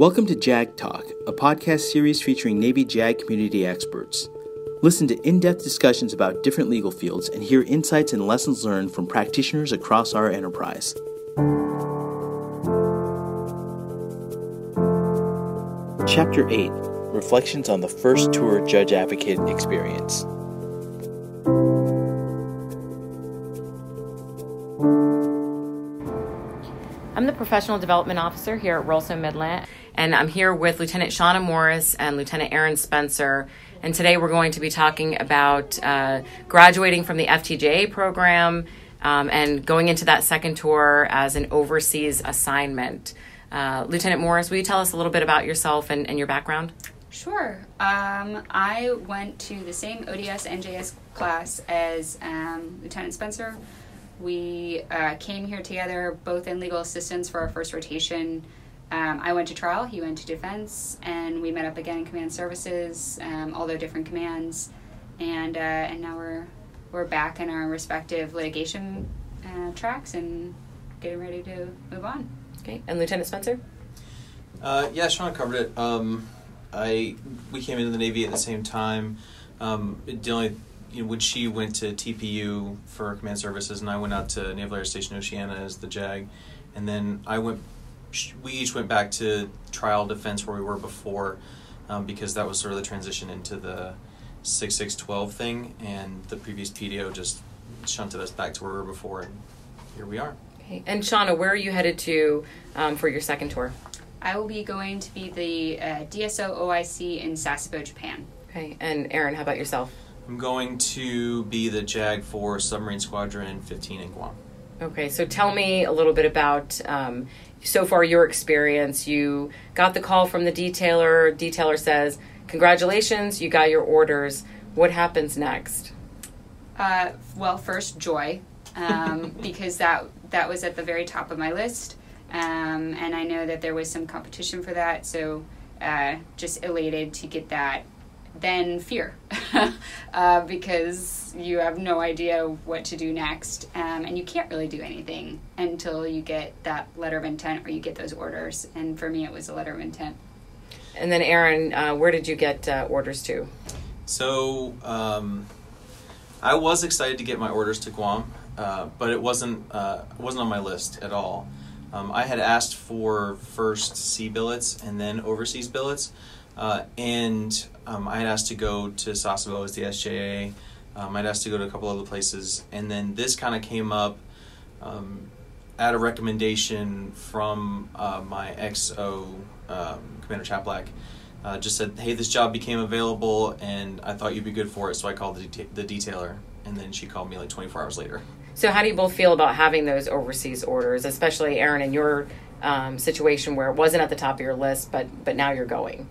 Welcome to JAG Talk, a podcast series featuring Navy JAG community experts. Listen to in depth discussions about different legal fields and hear insights and lessons learned from practitioners across our enterprise. Chapter 8 Reflections on the First Tour Judge Advocate Experience. I'm the Professional Development Officer here at RLSO Midlant, and I'm here with Lieutenant Shauna Morris and Lieutenant Aaron Spencer. And today we're going to be talking about uh, graduating from the FTJA program um, and going into that second tour as an overseas assignment. Uh, Lieutenant Morris, will you tell us a little bit about yourself and, and your background? Sure. Um, I went to the same ODS NJS class as um, Lieutenant Spencer. We uh, came here together, both in legal assistance for our first rotation. Um, I went to trial, he went to defense, and we met up again in command services, um, although different commands. And uh, and now we're we're back in our respective litigation uh, tracks and getting ready to move on. Okay, and Lieutenant Spencer? Uh, yeah, Sean covered it. Um, I we came into the Navy at the same time. Um, the only you know, when she went to TPU for command services, and I went out to Naval Air Station Oceana as the JAG, and then I went. We each went back to trial defense where we were before, um, because that was sort of the transition into the six six twelve thing, and the previous PDO just shunted us back to where we were before, and here we are. Okay, and Shauna, where are you headed to um, for your second tour? I will be going to be the uh, DSO OIC in Sasebo, Japan. Okay, and Aaron, how about yourself? I'm going to be the JAG for Submarine Squadron 15 in Guam. Okay, so tell me a little bit about um, so far your experience. You got the call from the detailer. Detailer says, "Congratulations, you got your orders." What happens next? Uh, well, first joy, um, because that that was at the very top of my list, um, and I know that there was some competition for that. So, uh, just elated to get that. Then fear, uh, because you have no idea what to do next, um, and you can't really do anything until you get that letter of intent or you get those orders. And for me, it was a letter of intent. And then, Aaron, uh, where did you get uh, orders to? So, um, I was excited to get my orders to Guam, uh, but it wasn't uh, wasn't on my list at all. Um, I had asked for first sea billets and then overseas billets, uh, and um, I had asked to go to Sasebo as the SJA. Um, I'd asked to go to a couple other places, and then this kind of came up um, at a recommendation from uh, my XO um, Commander Chaplack. Uh, just said, "Hey, this job became available, and I thought you'd be good for it." So I called the, the detailer, and then she called me like 24 hours later. So, how do you both feel about having those overseas orders, especially Aaron in your um, situation where it wasn't at the top of your list, but but now you're going?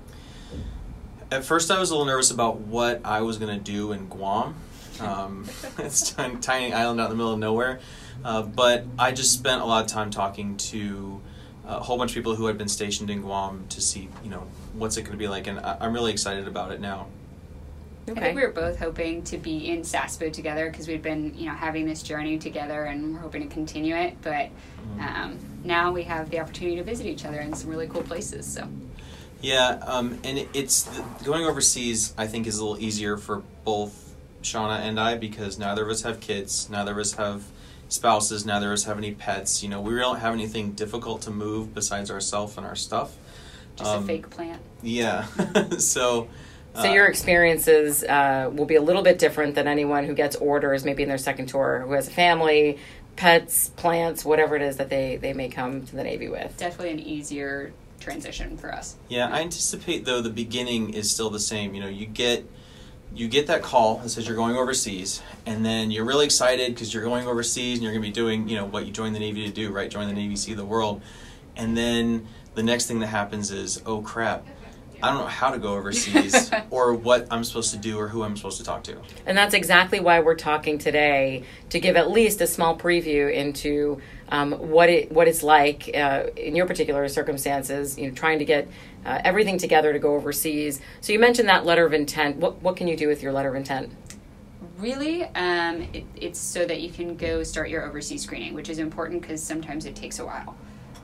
At first, I was a little nervous about what I was going to do in Guam. Um, it's a tiny island out in the middle of nowhere, uh, but I just spent a lot of time talking to a whole bunch of people who had been stationed in Guam to see, you know, what's it going to be like, and I- I'm really excited about it now. I think we were both hoping to be in Sasebo together because we'd been, you know, having this journey together, and we're hoping to continue it. But um, now we have the opportunity to visit each other in some really cool places. So Yeah, um, and it, it's going overseas. I think is a little easier for both Shauna and I because neither of us have kids, neither of us have spouses, neither of us have any pets. You know, we don't have anything difficult to move besides ourselves and our stuff. just a Um, fake plant. Yeah, so. So your experiences uh, will be a little bit different than anyone who gets orders maybe in their second tour, who has a family, pets, plants, whatever it is that they, they may come to the Navy with. Definitely an easier transition for us. Yeah, I anticipate though the beginning is still the same. You know, you get you get that call that says you're going overseas, and then you're really excited because you're going overseas and you're going to be doing you know what you joined the Navy to do, right? Join the Navy, see the world, and then the next thing that happens is oh crap. I don't know how to go overseas or what I'm supposed to do or who I'm supposed to talk to. And that's exactly why we're talking today to give at least a small preview into um, what it what it's like uh, in your particular circumstances. You know, trying to get uh, everything together to go overseas. So you mentioned that letter of intent. What what can you do with your letter of intent? Really, um, it, it's so that you can go start your overseas screening, which is important because sometimes it takes a while.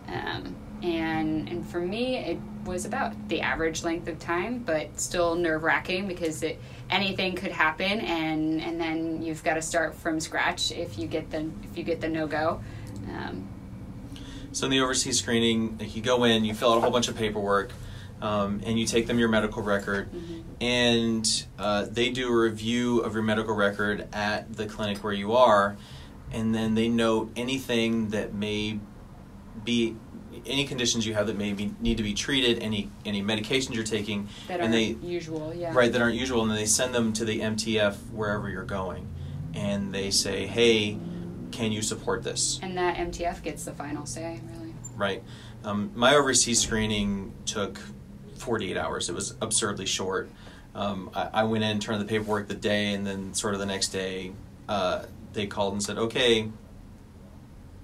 Um, and and for me it was about the average length of time, but still nerve wracking because it anything could happen, and and then you've got to start from scratch if you get the if you get the no go. Um, So in the overseas screening, like, you go in, you fill out a whole bunch of paperwork, um, and you take them your medical record, and uh, they do a review of your medical record at the clinic where you are, and then they note anything that may be any conditions you have that may be, need to be treated, any any medications you're taking, that and aren't they usual, yeah. right that aren't usual, and then they send them to the MTF wherever you're going, and they say, hey, can you support this? And that MTF gets the final say, really. right? Um, my overseas screening took 48 hours. It was absurdly short. Um, I, I went in, turned the paperwork the day, and then sort of the next day, uh, they called and said, "Okay,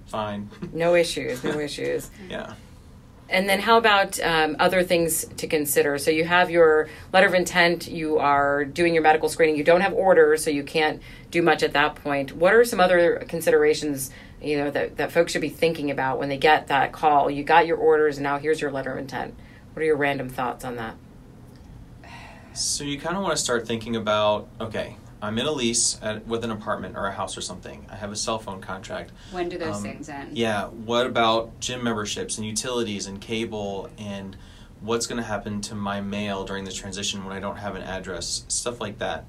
fine." No issues, no issues. yeah. And then how about um, other things to consider? So you have your letter of intent, you are doing your medical screening, you don't have orders, so you can't do much at that point. What are some other considerations, you know, that, that folks should be thinking about when they get that call? You got your orders, and now here's your letter of intent. What are your random thoughts on that? So you kind of want to start thinking about, okay, I'm in a lease at, with an apartment or a house or something. I have a cell phone contract. When do those Um, things end? Yeah. What about gym memberships and utilities and cable and what's going to happen to my mail during the transition when I don't have an address? Stuff like that.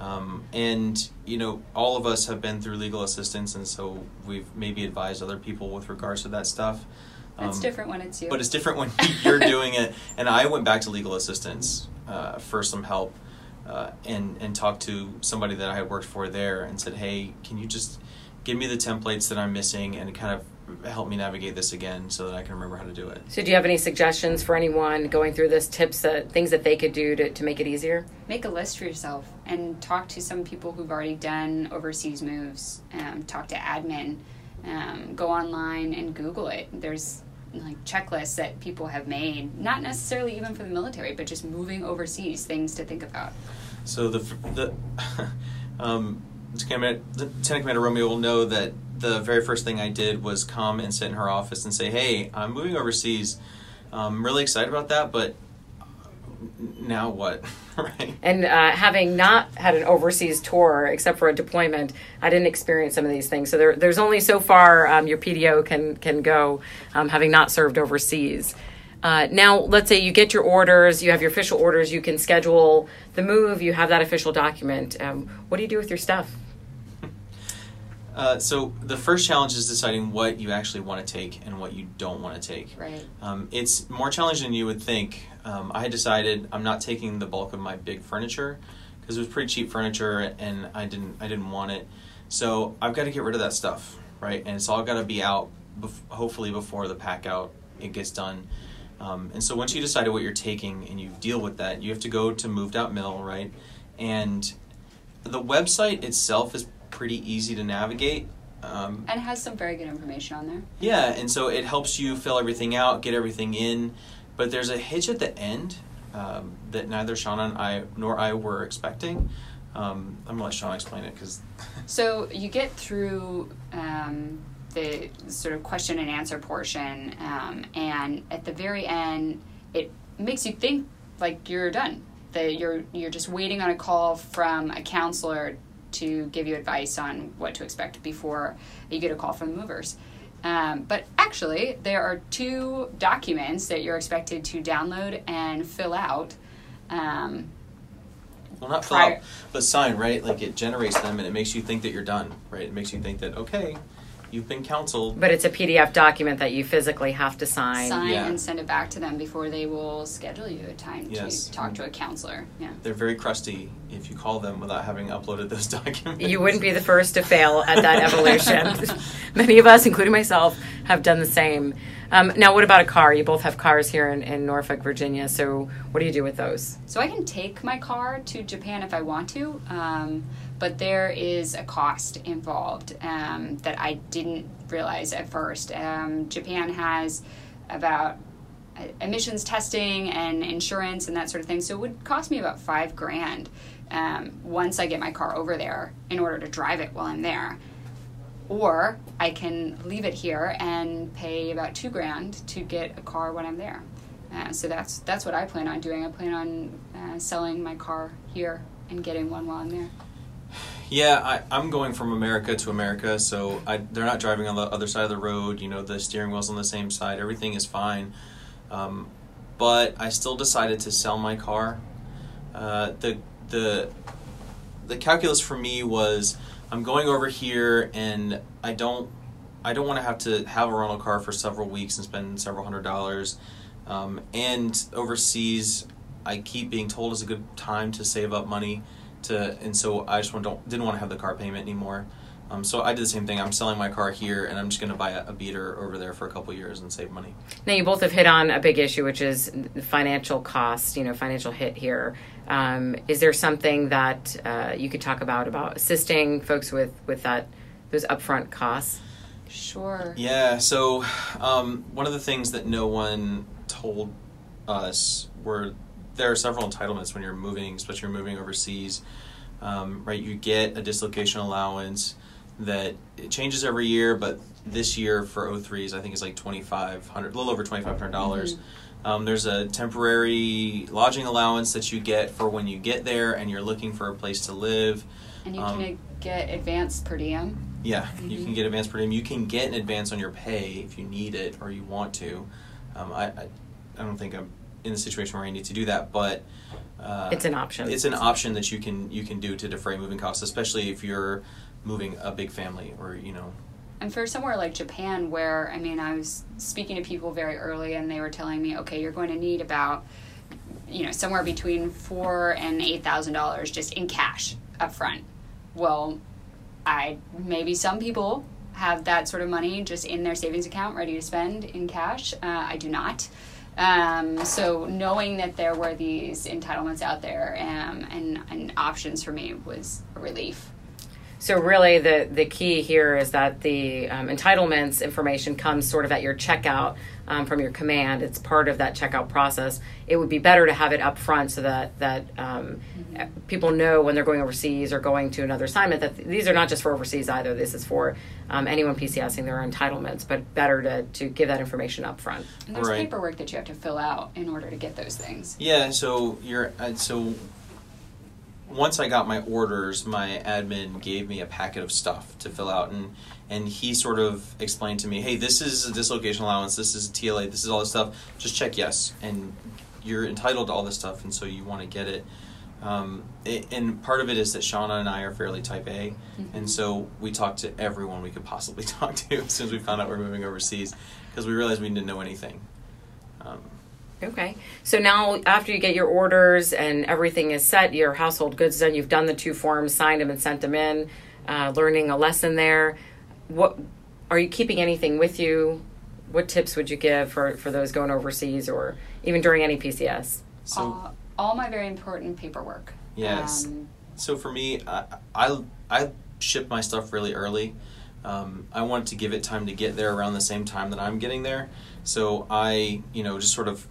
Um, and you know, all of us have been through legal assistance, and so we've maybe advised other people with regards to that stuff. It's Um, different when it's you. but it's different when you're doing it. And I went back to legal assistance uh, for some help uh, and and talked to somebody that I had worked for there and said, "Hey, can you just give me the templates that I'm missing and kind of help me navigate this again so that I can remember how to do it?" So do you have any suggestions for anyone going through this, tips, that, things that they could do to, to make it easier? Make a list for yourself and talk to some people who've already done overseas moves. Um, talk to admin. Um, go online and Google it. There's like checklists that people have made, not necessarily even for the military, but just moving overseas, things to think about. So the the um, Lieutenant Commander Romeo will know that the very first thing I did was come and sit in her office and say, "Hey, I'm moving overseas. I'm really excited about that, but now what?" right? And uh, having not had an overseas tour, except for a deployment, I didn't experience some of these things. So there, there's only so far um, your PDO can can go, um, having not served overseas. Uh, now, let's say you get your orders, you have your official orders, you can schedule the move, you have that official document. Um, what do you do with your stuff? Uh, so the first challenge is deciding what you actually want to take and what you don't want to take. Right. Um, it's more challenging than you would think. Um, I had decided I'm not taking the bulk of my big furniture because it was pretty cheap furniture and I didn't I didn't want it. So I've got to get rid of that stuff, right? And it's all got to be out, bef- hopefully before the pack out it gets done. Um, and so once you decided what you're taking and you deal with that, you have to go to Move.mil, right? And the website itself is pretty easy to navigate. Um, And it has some very good information on there. yeah, and so it helps you fill everything out, get everything in, but there's a hitch at the end um, that neither Shauna and I nor I were expecting. Um, I'm gonna let Sean explain it because So you get through um, the sort of question and answer portion, um, and at the very end, it makes you think like you're done. That you're you're just waiting on a call from a counselor to give you advice on what to expect before you get a call from the movers. Um, but actually, there are two documents that you're expected to download and fill out. Um, well, not fill Prior- out, but sign, right? Like it generates them and it makes you think that you're done, right? It makes you think that okay, you've been counseled. But it's a PDF document that you physically have to sign. sign Yeah. and send it back to them before they will schedule you a time Yes. to talk to a counselor. Yeah. They're very crusty if you call them without having uploaded those documents. You wouldn't be the first to fail at that evolution. Many of us, including myself, have done the same. Um, now, what about a car? You both have cars here in, in Norfolk, Virginia. So, what do you do with those? So I can take my car to Japan if I want to, um, but there is a cost involved um, that I didn't realize at first. Um, Japan has about uh, emissions testing and insurance and that sort of thing, so it would cost me about five grand um, once I get my car over there in order to drive it while I'm there. or I can leave it here and pay about two grand to get a car when I'm there. Uh, so that's that's what I plan on doing. I plan on uh, selling my car here and getting one while I'm there. Yeah, I, I'm going from America to America, so I, they're not driving on the other side of the road. You know, the steering wheel's on the same side. Everything is fine. Um, but I still decided to sell my car. Uh, the the the calculus for me was I'm going over here and I don't I don't want to have to have a rental car for several weeks and spend several hundred dollars. Um, and overseas, I keep being told it's a good time to save up money to, and so I just want, don't didn't want to have the car payment anymore. Um, so I did the same thing. I'm selling my car here, and I'm just going to buy a, a, beater over there for a couple years and save money. Now you both have hit on a big issue, which is the financial cost. You know, financial hit here. Um, is there something that uh, you could talk about about assisting folks with with that those upfront costs? Sure. Yeah. So um, one of the things that no one told us were there are several entitlements when you're moving, especially you're moving overseas. Um, right, you get a dislocation allowance that it changes every year, but this year for O3s, I think it's like twenty five hundred, a little over twenty five hundred dollars. Mm-hmm. Um, there's a temporary lodging allowance that you get for when you get there and you're looking for a place to live. And you um, can get advanced per diem. Yeah, mm-hmm. you can get advance per diem. You can get an advance on your pay if you need it or you want to. Um, I, I, I don't think I'm in the situation where I need to do that, but uh, it's an option. It's an option that you can you can do to defray moving costs, especially if you're moving a big family or you know. And for somewhere like Japan, where I mean, I was speaking to people very early, and they were telling me, okay, you're going to need about, you know, somewhere between four and eight thousand dollars just in cash up front. Well, I maybe some people have that sort of money just in their savings account ready to spend in cash. Uh, I do not. Um, so knowing that there were these entitlements out there um, and, and options for me was a relief. So really, the the key here is that the um, entitlements information comes sort of at your checkout um, from your command. It's part of that checkout process. It would be better to have it up front so that that um, mm-hmm. people know when they're going overseas or going to another assignment that these are not just for overseas either. This is for um, anyone PCSing their entitlements, but better to to give that information up front. And there's right. paperwork that you have to fill out in order to get those things. Yeah. So you're uh, so once I got my orders, my admin gave me a packet of stuff to fill out, and and he sort of explained to me, hey, this is a dislocation allowance, this is a TLA, this is all this stuff. Just check yes, and you're entitled to all this stuff, and so you want to get it. Um, it, and part of it is that Shauna and I are fairly type A, mm-hmm. and so we talked to everyone we could possibly talk to as soon as we found out we are moving overseas, because we realized we didn't know anything. Um, Okay. So now, after you get your orders and everything is set, your household goods done, you've done the two forms, signed them, and sent them in, uh, learning a lesson there. What are you keeping anything with you? What tips would you give for, for those going overseas or even during any PCS? So, uh, all my very important paperwork. Yes. Um, so for me, I, I, I ship my stuff really early. Um, I want to give it time to get there around the same time that I'm getting there. So I, you know, just sort of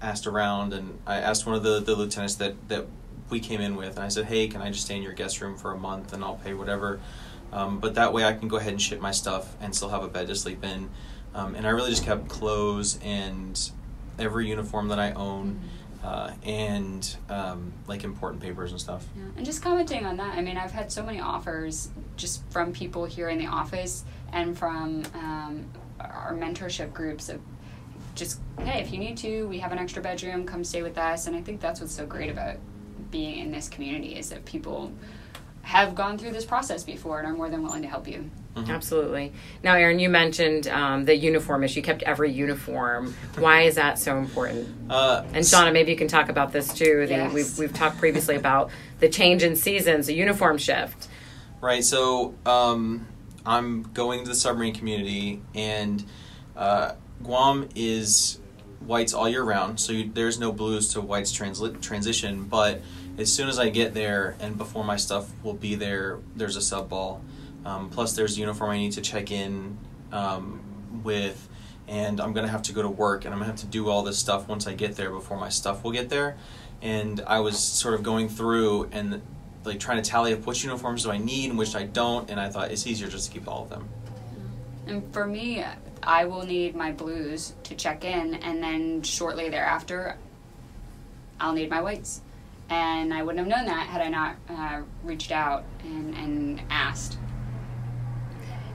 asked around, and I asked one of the, the lieutenants that, that we came in with, and I said, "Hey, can I just stay in your guest room for a month, and I'll pay whatever." Um, but that way, I can go ahead and ship my stuff and still have a bed to sleep in. Um, and I really just kept clothes and every uniform that I own. Mm-hmm. Uh, and um, like important papers and stuff. Yeah. And just commenting on that, I mean, I've had so many offers just from people here in the office and from um, our mentorship groups of just hey, if you need to, we have an extra bedroom, come stay with us. And I think that's what's so great about being in this community is that people have gone through this process before and are more than willing to help you. Mm-hmm. Absolutely. Now, Aaron, you mentioned um, the uniform issue. You kept every uniform. Why is that so important? Uh, and Shauna, maybe you can talk about this too. The, yes. we've, we've talked previously about the change in seasons, the uniform shift. Right. So um, I'm going to the submarine community, and uh, Guam is whites all year round, so you, there's no blues to whites transli- transition. But as soon as I get there and before my stuff will be there, there's a sub ball. Um, plus, there's uniform I need to check in um, with, and I'm gonna have to go to work, and I'm gonna have to do all this stuff once I get there before my stuff will get there. And I was sort of going through and like trying to tally up which uniforms do I need and which I don't, and I thought it's easier just to keep all of them. And for me, I will need my blues to check in, and then shortly thereafter, I'll need my whites. And I wouldn't have known that had I not uh, reached out and, and asked.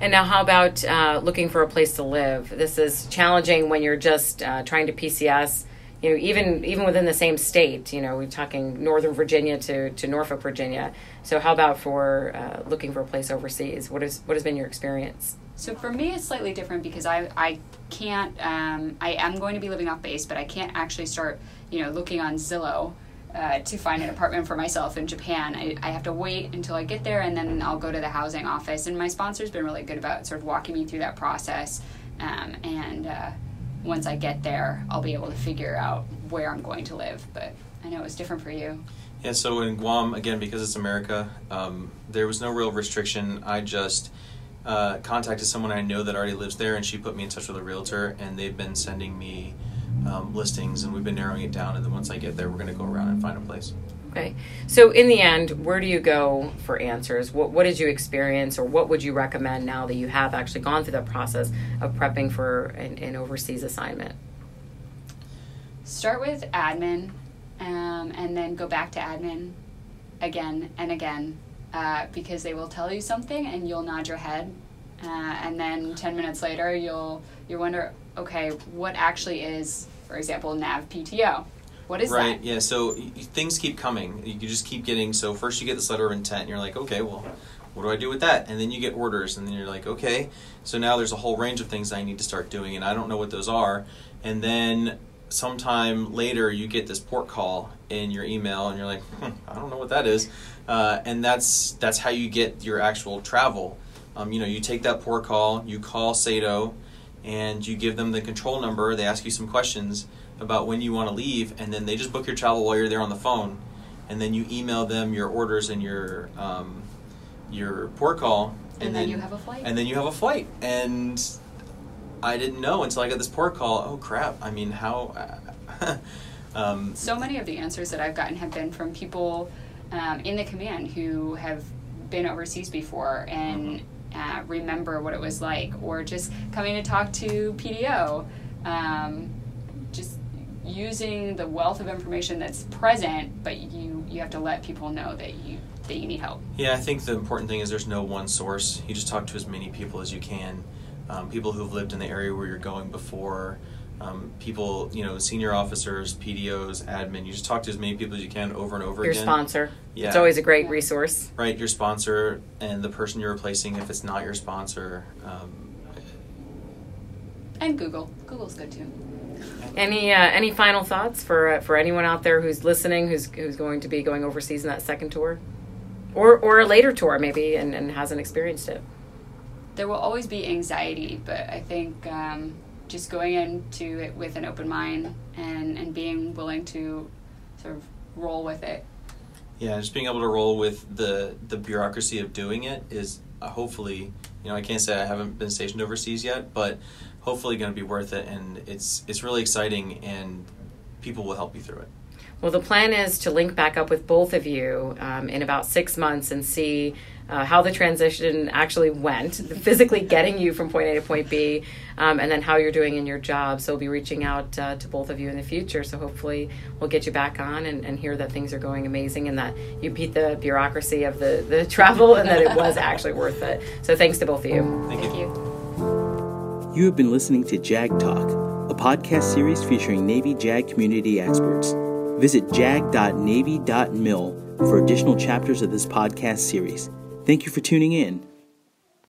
And now, how about uh, looking for a place to live? This is challenging when you're just uh, trying to PCS. You know, even even within the same state. You know, we're talking Northern Virginia to, to Norfolk, Virginia. So, how about for uh, looking for a place overseas? What is what has been your experience? So for me, it's slightly different because I I can't. Um, I am going to be living off base, but I can't actually start. You know, looking on Zillow uh, to find an apartment for myself in Japan. I, I have to wait until I get there and then I'll go to the housing office. And my sponsor's been really good about sort of walking me through that process. Um, and uh, once I get there, I'll be able to figure out where I'm going to live. But I know it's different for you. Yeah, so in Guam, again, because it's America, um, there was no real restriction. I just uh, contacted someone I know that already lives there, and she put me in touch with a realtor, and they've been sending me um, listings, and we've been narrowing it down. And then once I get there, we're going to go around and find a place. Okay. So in the end, where do you go for answers? What what did you experience, or what would you recommend now that you have actually gone through that process of prepping for an, an overseas assignment? Start with admin, um, and then go back to admin again and again uh, because they will tell you something and you'll nod your head, uh, and then ten minutes later you'll you wonder, okay, what actually is, for example, NAVPTO? What is that? right, that? yeah. So y- things keep coming. You just keep getting. So first you get this letter of intent, and you're like, okay, well, what do I do with that? And then you get orders, and then you're like, okay, so now there's a whole range of things I need to start doing, and I don't know what those are. And then sometime later you get this port call in your email, and you're like, hmm, I don't know what that is. Uh, and that's that's how you get your actual travel. Um, you know, you take that port call, you call SATO, and you give them the control number. They ask you some questions about when you want to leave, and then they just book your travel while you're there on the phone, and then you email them your orders and your um, your port call, And then you have a flight. And then you have a flight, and I didn't know until I got this port call. Oh crap! I mean, how? um, so many of the answers that I've gotten have been from people um, in the command who have been overseas before and uh, remember what it was like, or just coming to talk to PDO. Um, just using the wealth of information that's present, but you you have to let people know that you that you need help. Yeah, I think the important thing is there's no one source. You just talk to as many people as you can. Um, people who've lived in the area where you're going before, um, people, you know, senior officers, PDOs, admin. You just talk to as many people as you can over and over Your again. Your sponsor. Yeah. It's always a great resource. Right, your sponsor and the person you're replacing if it's not your sponsor. Um, And Google. Google's good too. Any uh, any final thoughts for uh, for anyone out there who's listening, who's who's going to be going overseas in that second tour, or or a later tour maybe, and, and hasn't experienced it? There will always be anxiety, but I think um, just going into it with an open mind and, and being willing to sort of roll with it yeah, just being able to roll with the the bureaucracy of doing it is uh, hopefully, you know, I can't say I haven't been stationed overseas yet, but hopefully going to be worth it, and it's it's really exciting, and people will help you through it. Well, the plan is to link back up with both of you um, in about six months and see uh, how the transition actually went, physically getting you from point A to point B, um, and then how you're doing in your job. So we'll be reaching out uh, to both of you in the future. So hopefully we'll get you back on and, and hear that things are going amazing and that you beat the bureaucracy of the, the travel and that it was actually worth it. So thanks to both of you. Thank, Thank you. you. You have been listening to JAG Talk, a podcast series featuring Navy JAG community experts. Visit jag.navy.mil for additional chapters of this podcast series. Thank you for tuning in.